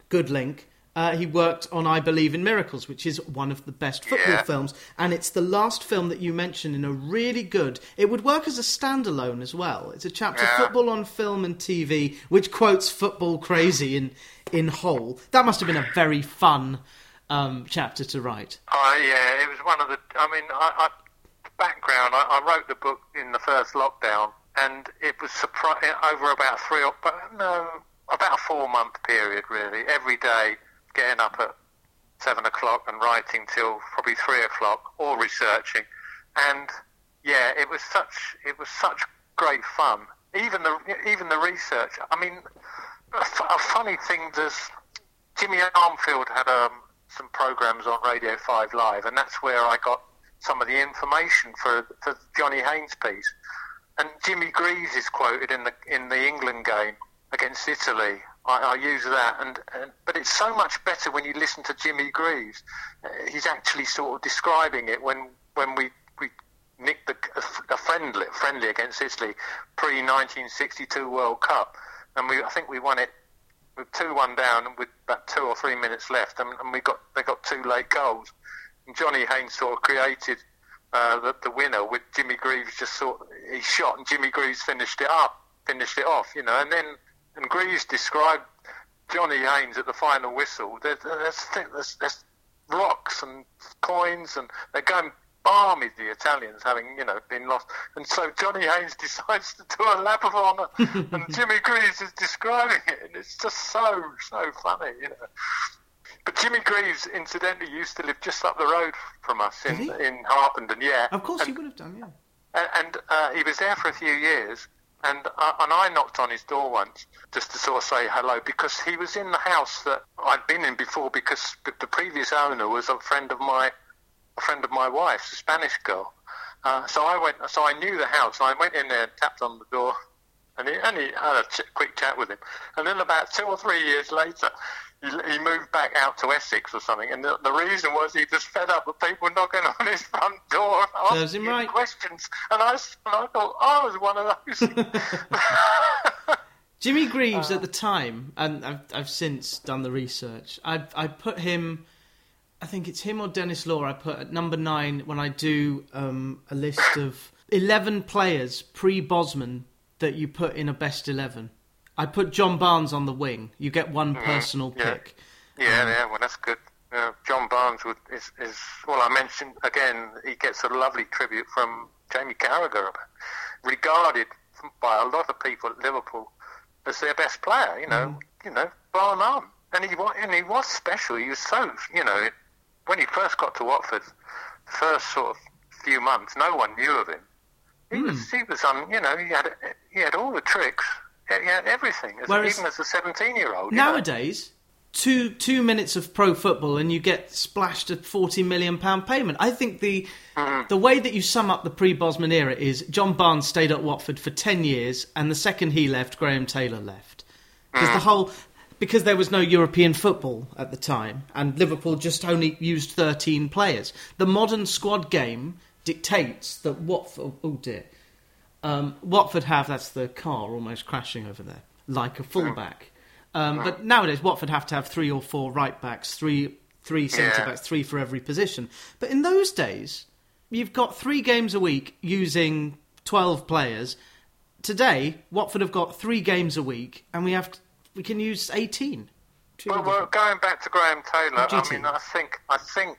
good link. Uh, he worked on I Believe in Miracles, which is one of the best football Yeah. films, and it's the last film that you mentioned in a really good. It would work as a standalone as well. It's a chapter Yeah. football on film and TV, which quotes football crazy in in whole. That must have been a very fun um, chapter to write. Oh yeah, it was one of the. I mean, I, I background. I, I wrote the book in the first lockdown, and it was surpri- over about three or but no, about a four month period really. Every day, getting up at seven o'clock and writing till probably three o'clock, or researching, and yeah, it was such it was such great fun. Even the even the research. I mean, a, f- a funny thing. There's Jimmy Armfield had um, some programs on Radio 5 Live, and that's where I got some of the information for, for Johnny Haynes' piece. And Jimmy Greaves is quoted in the in the England game against Italy. I, I use that, and, and but it's so much better when you listen to Jimmy Greaves. Uh, he's actually sort of describing it when when we we nicked the, a, friendly friendly against Italy pre 1962 World Cup, and we I think we won it with two one down and with about two or three minutes left, and, and we got they got two late goals. And Johnny Haynes sort of created uh, the, the winner with Jimmy Greaves just sort he shot and Jimmy Greaves finished it up, finished it off, you know, and then and Greaves described Johnny Haynes at the final whistle. There's there's, there's, there's rocks and coins and they're going barmy the Italians having you know been lost and so Johnny Haynes decides to do a lap of honour and Jimmy Greaves is describing it and it's just so so funny you know but Jimmy Greaves incidentally used to live just up the road from us in, in Harpenden yeah Of course, he would have done. Yeah. and, and uh, he was there for a few years. And uh, and I knocked on his door once just to sort of say hello because he was in the house that I'd been in before because the previous owner was a friend of my a friend of my wife's, a Spanish girl. Uh, so I went. So I knew the house. I went in there, tapped on the door, and he, and he had a ch- quick chat with him. And then about two or three years later, he, he moved back out to Essex or something. And the, the reason was he just fed up with people knocking on his front door, Serves asking right. questions. And I, and I thought I was one of those. Jimmy Uh. Greaves at the time, and I've, I've since done the research. I I put him, I think it's him or Denis Law. I put at number nine when I do um, a list of eleven players pre Bosman that you put in a best eleven. I put John Barnes on the wing. You get one personal Mm-hmm. yeah. pick. Yeah, yeah, well, that's good. Uh, John Barnes would, is, is, well, I mentioned again, he gets a lovely tribute from Jamie Carragher, regarded by a lot of people at Liverpool as their best player. You know, you know, bar none. And he was, and he was special. He was so, you know, when he first got to Watford, first sort of few months, no one knew of him. He was, he was, um, you know, he had, he had all the tricks. Had everything, as, Whereas- even as a seventeen-year-old. Nowadays, two two minutes of pro football and you get splashed a forty million pound payment. I think the mm-hmm. the way that you sum up the pre Bosman era is John Barnes stayed at Watford for ten years, and the second he left, Graham Taylor left because the mm. whole because there was no European football at the time, and Liverpool just only used thirteen players. The modern squad game dictates that Watford. Oh dear. Um, Watford have that's the car almost crashing over there, like a fullback. Um, but nowadays, Watford have to have three or four right backs, three three centre backs, three for every position. But in those days, you've got three games a week using twelve players. Today, Watford have got three games a week, and we have we can use eighteen. Well, well, going back to Graham Taylor, I mean, I think I think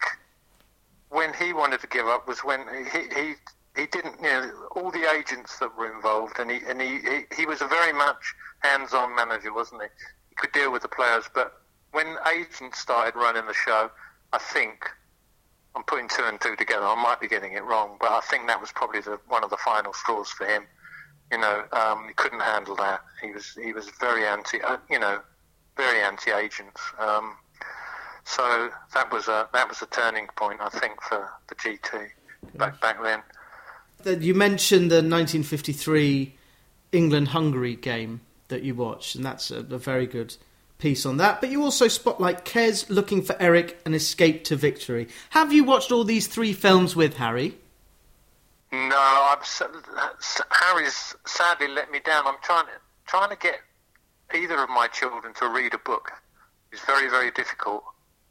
when he wanted to give up was when he he, he didn't, you know, all the agents that were involved, and he and he, he, he was a very much hands-on manager, wasn't he? He could deal with the players, but when agents started running the show, I think I'm putting two and two together. I might be getting it wrong, but I think that was probably the, one of the final straws for him. You know, um, he couldn't handle that. He was he was very anti, uh, you know, very anti-agents. Um, so that was a that was a turning point, I think, for the GT back back then. You mentioned the 1953 England-Hungary game that you watched, and that's a, a very good piece on that. But you also spotlight Kes looking for Eric and Escape to Victory. Have you watched all these three films with Harry? No, I'm Harry's sadly let me down. I'm trying to trying to get either of my children to read a book, It's very, very difficult,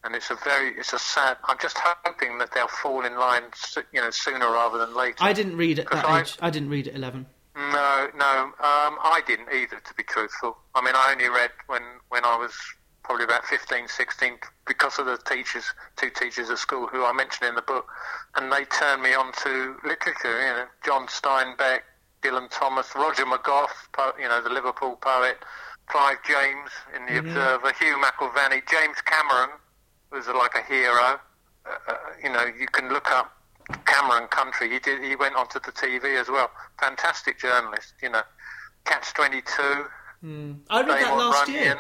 and it's a very, it's a sad. I'm just hoping that they'll fall in line, you know, sooner rather than later. I didn't read at that I- age. I didn't read at eleven. No, no, um, I didn't either, to be truthful. I mean, I only read when, when I was probably about 15, 16, because of the teachers, two teachers at school who I mentioned in the book, and they turned me on to literature, you know, John Steinbeck, Dylan Thomas, Roger McGough, po- you know, the Liverpool poet, Clive James in The Observer, Hugh McIlvanney, James Cameron was like a hero. Uh, uh, you know, you can look up Cameron Country. He did. He went onto the TV as well. Fantastic journalist. You know, Catch Twenty Two. I read that last year.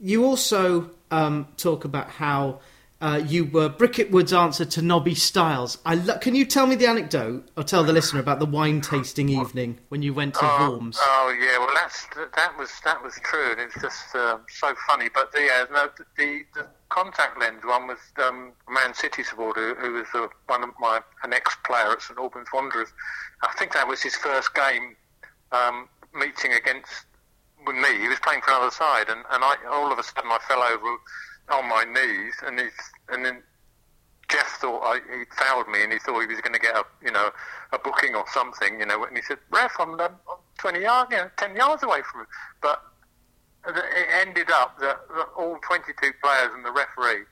You also um, talk about how uh, you were Bricket Wood's answer to Nobby Stiles. I lo- can you tell me the anecdote, or tell the listener about the wine tasting evening when you went to Worms? Oh yeah, well that's that was that was true, and it's just um, so funny. But the uh, no, the the contact lens one was um, a Man City supporter who was uh, one of my an ex player at St Albans Wanderers. I think that was his first game um, meeting against with me. He was playing for another side, and, and I all of a sudden I fell over on my knees, and he's, and then Jeff thought I, he fouled me, and he thought he was going to get a you know a booking or something, you know. And he said, "Ref, I'm, I'm 20 yards, you know, 10 yards away from it." But it ended up that, that all 22 players and the referee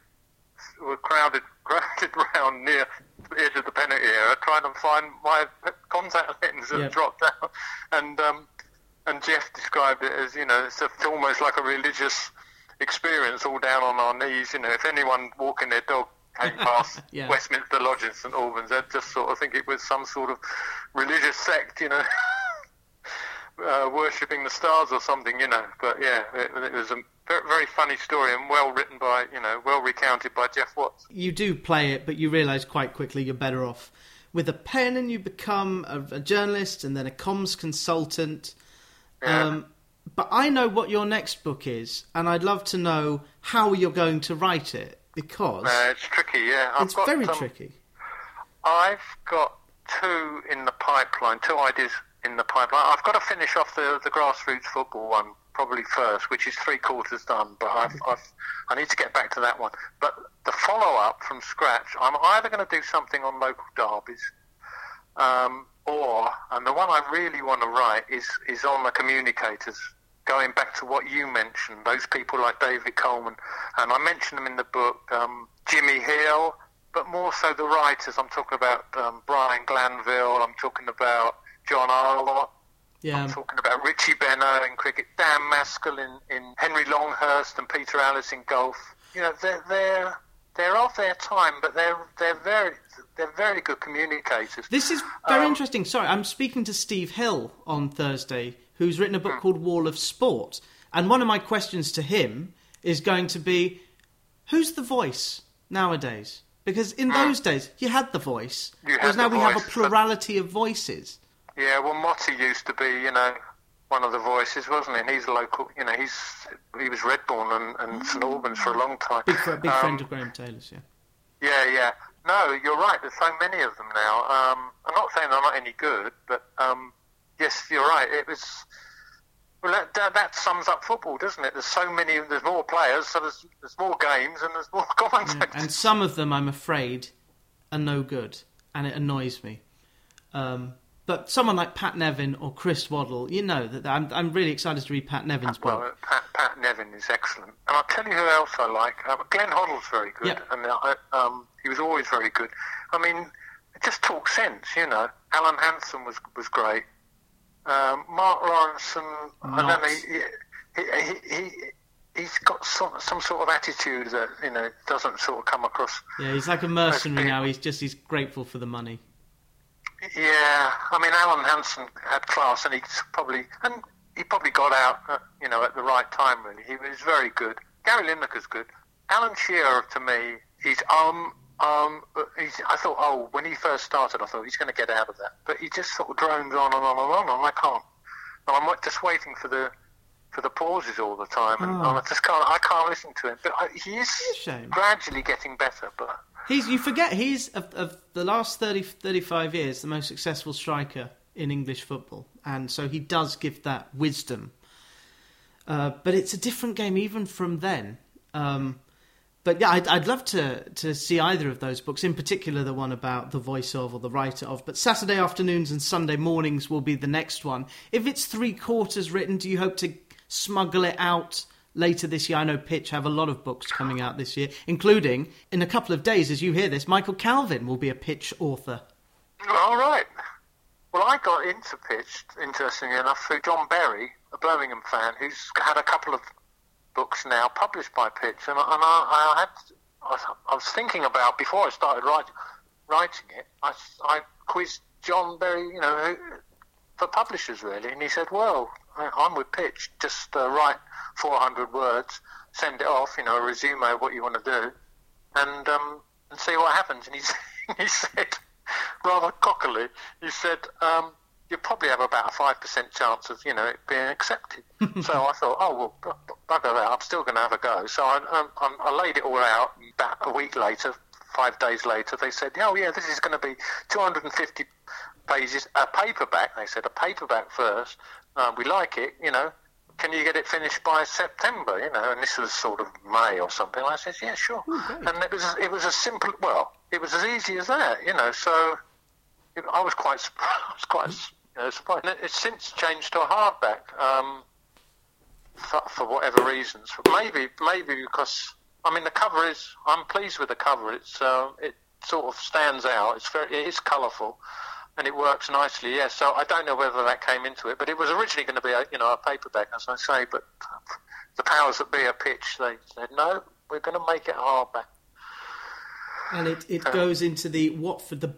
were crowded crowded round near the edge of the penalty area, trying to find my contact lens had Yep. dropped out, and um, and Jeff described it as you know it's a, almost like a religious experience, all down on our knees. You know, if anyone walking their dog came past Yeah. Westminster Lodge in St Albans, they'd just sort of think it was some sort of religious sect, you know. Uh, worshipping the stars or something, you know. But yeah, it, it was a very, funny story and well written by, you know, well recounted by Jeff Watts. You do play it, but you realise quite quickly you're better off with a pen, and you become a, a journalist and then a comms consultant. Yeah. Um, but I know what your next book is, and I'd love to know how you're going to write it because Uh, it's tricky, yeah. I've it's very um, tricky. I've got two in the pipeline, two ideas in the pipeline. I've got to finish off the, the grassroots football one probably first, which is three quarters done. But I've, I've, I need to get back to that one. But the follow up from scratch, I'm either going to do something on local derbies, um, or and the one I really want to write is is on the communicators. Going back to what you mentioned, those people like David Coleman, and I mentioned them in the book. Um, Jimmy Hill, but more so the writers. I'm talking about um, Brian Glanville. I'm talking about John Arlott. Yeah, I'm talking about Richie Benaud in cricket, Dan Maskell in, in Henry Longhurst and Peter Alliss in golf. You know, they're they're they're of their time, but they're they're very they're very good communicators. This is very Um, interesting. Sorry, I'm speaking to Steve Hill on Thursday, who's written a book called Wall of Sport. And one of my questions to him is going to be who's the voice nowadays? Because in those days, you had the voice, Hmm. You had whereas now the we have a voice, but- plurality of voices. Yeah, well, Motty used to be, you know, one of the voices, wasn't he? And he's local, you know, he's he was Redbourn and, and St Albans for a long time. Big, big Um, friend of Graham Taylor's, yeah. Yeah, yeah. No, you're right. There's so many of them now. Um, I'm not saying they're not any good, but um, yes, you're right. It was. Well, that, that, that sums up football, doesn't it? There's so many. There's more players, so there's there's more games, and there's more Yeah. And some of them, I'm afraid, are no good, and it annoys me. Um, but someone like Pat Nevin or Chris Waddle, you know that I'm, I'm really excited to read Pat Nevin's book. Well, Pat, Pat Nevin is excellent, and I'll tell you who else I like. Uh, Glenn Hoddle's very good, Yep. and uh, um, he was always very good. I mean, it just talks sense, you know. Alan Hansen was was great. Um, Mark Lawrenson, I don't know. He, he, he, he he's got some some sort of attitude that you know doesn't sort of come across. Yeah, he's like a mercenary now. He's just he's grateful for the money. Yeah, I mean, Alan Hansen had class, and he's probably and he probably got out, uh, you know, at the right time. Really, he was very good. Gary Lineker's good. Alan Shearer, to me, he's um um. He's, I thought, oh, when he first started, I thought he's going to get out of that, but he just sort of drones on and on and on, and I can't. And I'm just waiting for the for the pauses all the time, and, Oh. and I just can't. I can't listen to him. But I, he is shame. gradually getting better. But He's you forget he's of, of the last 30, 35 years the most successful striker in English football, and so he does give that wisdom. Uh, but it's a different game even from then. Um, but yeah, I'd, I'd love to to see either of those books. In particular, the one about the voice of or the writer of. But Saturday afternoons and Sunday mornings will be the next one. If it's three quarters written, do you hope to smuggle it out? Later this year, I know Pitch have a lot of books coming out this year, including in a couple of days, as you hear this, Michael Calvin will be a Pitch author. All right. Well, I got into pitch, interestingly enough, through John Berry, a Birmingham fan, who's had a couple of books now published by Pitch, and, I, and I, I had, I, was thinking about before I started writing, writing it. I, I quizzed John Berry, you know, for publishers really, and he said, "Well, I, am with Pitch. Just uh, write 400 words, send it off, you know, a resume of what you want to do, and um, and see what happens." And he he said rather cockily, he said, um, you probably have about a 5% chance of, you know, it being accepted. so I thought, oh, well, bugger that, I'm still going to have a go. So I, I, um, um, I laid it all out. About a week later, five days later, they said, oh, yeah, this is going to be 250 pages, a paperback. They said, a paperback first. Uh, we like it, you know. Can you get it finished by September? You know, and this was sort of May or something. I said, yeah, sure. Oh, and it was it was a simple. Well, it was as easy as that, you know. So I was quite surprised. quite you know, surprised. It's since changed to a hardback um, for, for, whatever reasons. Maybe maybe because I mean the cover is. I'm pleased with the cover. It's uh, it sort of stands out. It's very it is colourful. And it works nicely, yes. So I don't know whether that came into it, but it was originally going to be a, you know, a paperback, as I say. But the powers that be a pitch, they said no, we're going to make it hardback and it, it goes into the Watford, the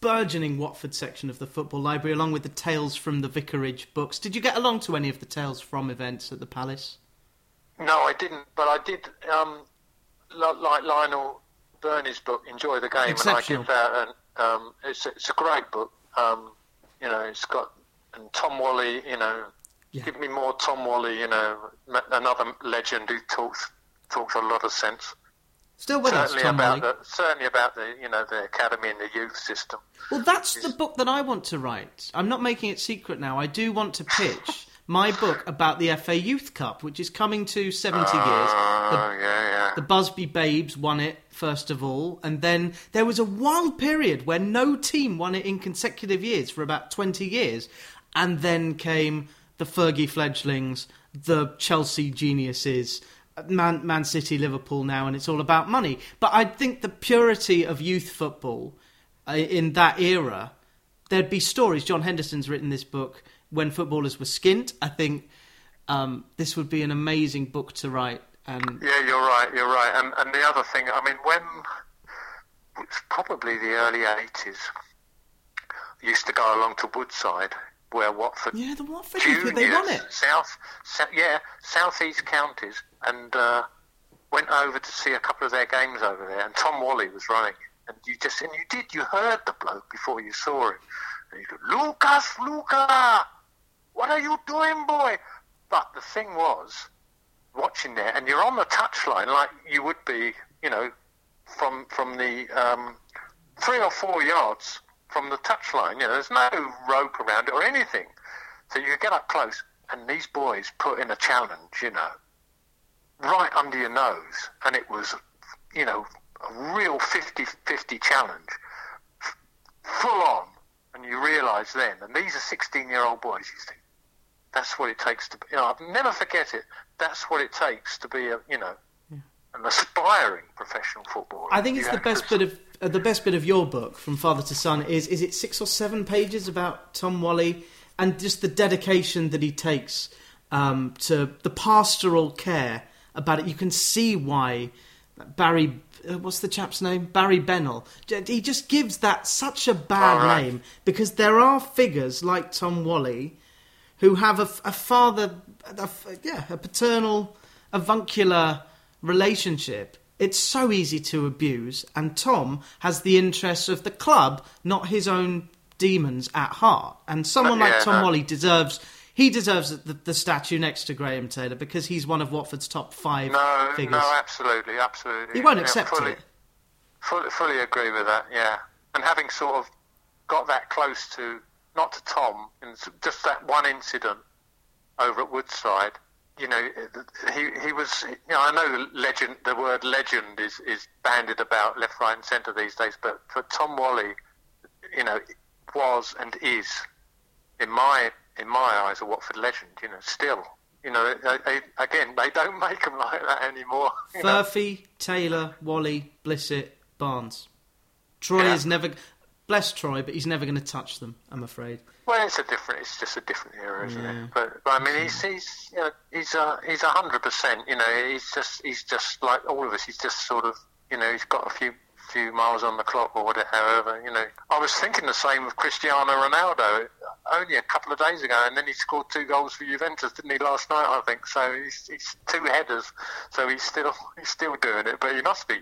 burgeoning Watford section of the football library, along with the Tales from the Vicarage books. Did you get along to any of the Tales from events at the Palace? No, I didn't, but I did. Um, like Lionel Birnie's book, Enjoy the Game, and I give that. And um, it's it's a great book. Um, you know, it's got and Tom Walley, You know, yeah. give me more Tom Walley, You know, another legend who talks talks a lot of sense. Still with certainly us, Tom about the, certainly about the you know the academy and the youth system. Well, that's the book that I want to write. I'm not making it secret now. I do want to pitch my book about the FA Youth Cup, which is coming to 70 uh, years. The, yeah, yeah. the Busby Babes won it first of all, and then there was a wild period where no team won it in consecutive years for about 20 years, and then came the Fergie fledglings, the Chelsea geniuses Man, Man City, Liverpool now, and it's all about money. But I think the purity of youth football uh, in that era, there'd be stories. John Henderson's written this book when footballers were skint. I think um, this would be an amazing book to write. And yeah, you're right. You're right. And and the other thing, I mean, when it's probably the early '80s, used to go along to Woodside where Watford. Yeah, the Watford juniors, they won it. South, south yeah, southeast counties, and uh, went over to see a couple of their games over there. And Tom Walley was running, and you just and you did you heard the bloke before you saw him, and you go, Lucas, Luca, what are you doing, boy? But the thing was, watching there, and you're on the touchline like you would be, you know, from from the um, three or four yards from the touchline. You know, there's no rope around it or anything. So you get up close, and these boys put in a challenge, you know, right under your nose. And it was, you know, a real 50 50 challenge, full on. And you realise then, and these are 16 year old boys, you think, that's what it takes to, you know, I'll never forget it. That's what it takes to be a, you know, an aspiring professional footballer. I think it's the best bit of uh, the best bit of your book from father to son is is it six or seven pages about Tom Walley and just the dedication that he takes um, to the pastoral care about it. You can see why Barry. Uh, what's the chap's name? Barry Bennell. He just gives that such a bad right. name because there are figures like Tom Walley who have a, a father, a, yeah, a paternal, avuncular relationship it's so easy to abuse, and Tom has the interests of the club, not his own demons at heart. And someone uh, like Tom no. Walley deserves he deserves the, the, statue next to Graham Taylor because he's one of Watford's top five no, figures. No, absolutely, absolutely. He won't accept fully, it. Fully, fully agree with that. Yeah, and having sort of got that close to not to Tom, in just that one incident over at Woodside, you know, he he was. You know, I know legend. The word legend is is bandied about left, right, and centre these days. But for Tom Walley, you know, was and is, in my in my eyes, a Watford legend. You know, still. You know, they, they, again, they don't make them like that anymore. you know. Furphy, Taylor, Walley, Blissett, Barnes. Troy Yeah. is never. Bless Troy, but he's never going to touch them. I'm afraid. Well, it's a different. It's just a different era, isn't Yeah. it? But, but I mean, he's he's you know, he's a he's a hundred percent. You know, he's just he's just like all of us. He's just sort of you know, he's got a few few miles on the clock or whatever. However, you know, I was thinking the same of Cristiano Ronaldo only a couple of days ago, and then he scored two goals for Juventus, didn't he? Last night, I think. So he's, he's two headers. So he's still he's still doing it, but he must be.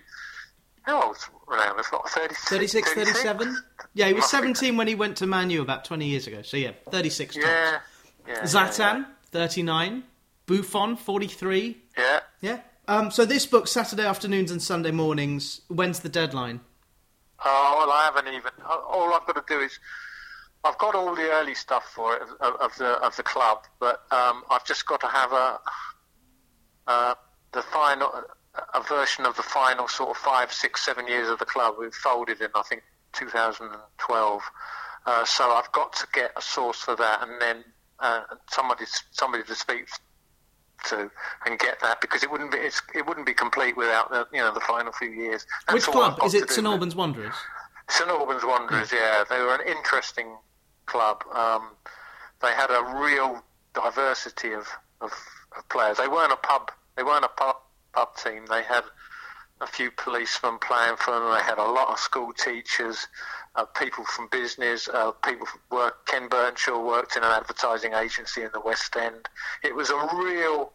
How old's Ronaldo? What, 30, 36, 37? Yeah, he was 17 when he went to Manu about 20 years ago. So yeah, 36 tops. Yeah. yeah Zlatan, 39. Buffon, 43. Yeah. yeah. Yeah. Um, so this book, Saturday afternoons and Sunday mornings. When's the deadline? Oh well, I haven't even. All I've got to do is, I've got all the early stuff for it of, of the of the club, but um, I've just got to have a uh, the final a version of the final sort of five, six, seven years of the club. We've folded in I think 2012, uh, so I've got to get a source for that, and then uh, somebody somebody to speak to and get that because it wouldn't be it's, it wouldn't be complete without the you know the final few years. That's Which club? Is it. St Albans Wanderers? St Albans Wanderers, yeah, they were an interesting club. Um, they had a real diversity of, of, of players. They weren't a pub. They weren't a pub, pub team. They had a few policemen playing for them. They had a lot of school teachers, uh, people from business, uh, people from work. Ken Burnshaw worked in an advertising agency in the West End. It was a real,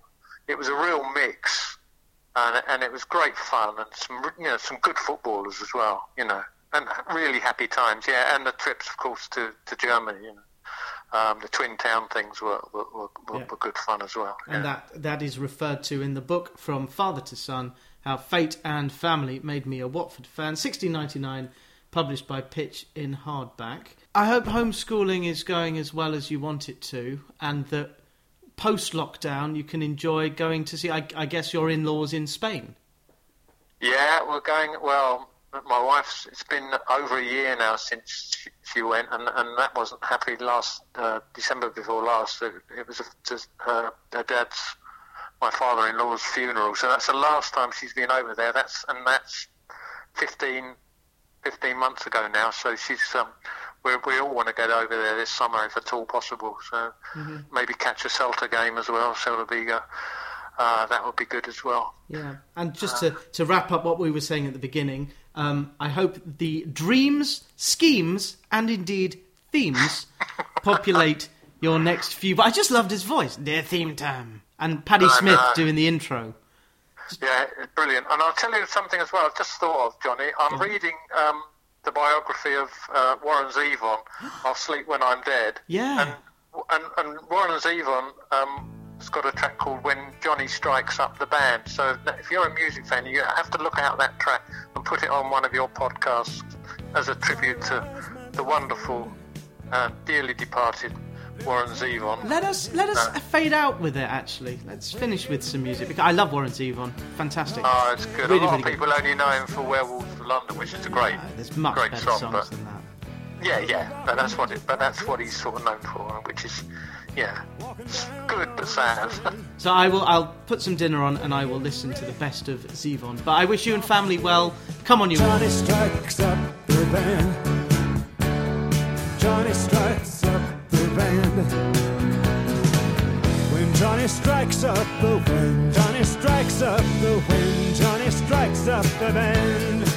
it was a real mix, and and it was great fun and some you know some good footballers as well. You know, and really happy times. Yeah, and the trips, of course, to to Germany. You know. Um, the Twin Town things were were, were, were, Yeah. were good fun as well. And yeah. that that is referred to in the book From Father to Son How Fate and Family Made Me a Watford Fan, 1699, published by Pitch in hardback. I hope homeschooling is going as well as you want it to, and that post lockdown you can enjoy going to see, I, I guess, your in laws in Spain. Yeah, we're going. Well, my wife's. It's been over a year now since she, she went, and and that wasn't happy last uh, December before last. It, it was just her, her dad's, my father-in-law's funeral. So that's the last time she's been over there. That's and that's 15, 15 months ago now. So she's. Um, we, we all want to get over there this summer if at all possible. So maybe catch a Celta game as well. Celta Vigo. Uh, that would be good as well. Yeah, and just to, to wrap up what we were saying at the beginning, um, I hope the dreams, schemes, and indeed themes populate your next few. But I just loved his voice. dear theme time. And Paddy I Smith know. doing the intro. Yeah, brilliant. And I'll tell you something as well. I've just thought of Johnny. I'm reading um, the biography of uh, Warren Zevon. I'll sleep when I'm dead. Yeah. And and, and Warren Zevon um, has got a track called "When Johnny Strikes Up the Band." So if you're a music fan, you have to look out that track and put it on one of your podcasts as a tribute to the wonderful, uh, dearly departed Warren Zevon. Let us let us fade out with it. Actually, let's finish with some music because I love Warren Zevon. Fantastic. Oh, it's good. Really, a lot really of people only know him for Werewolves of London, which is a great, Uh, there's much great better song. songs but than that. yeah, yeah, but that's what it. But that's what he's sort of known for, which is, yeah, good but sad. So I will. I'll put some dinner on and I will listen to the best of Zevon. But I wish you and family well. Come on, you. Johnny strikes up the band. Johnny strikes up the band. When Johnny strikes up the wind, Johnny strikes up the wind, Johnny strikes up the band.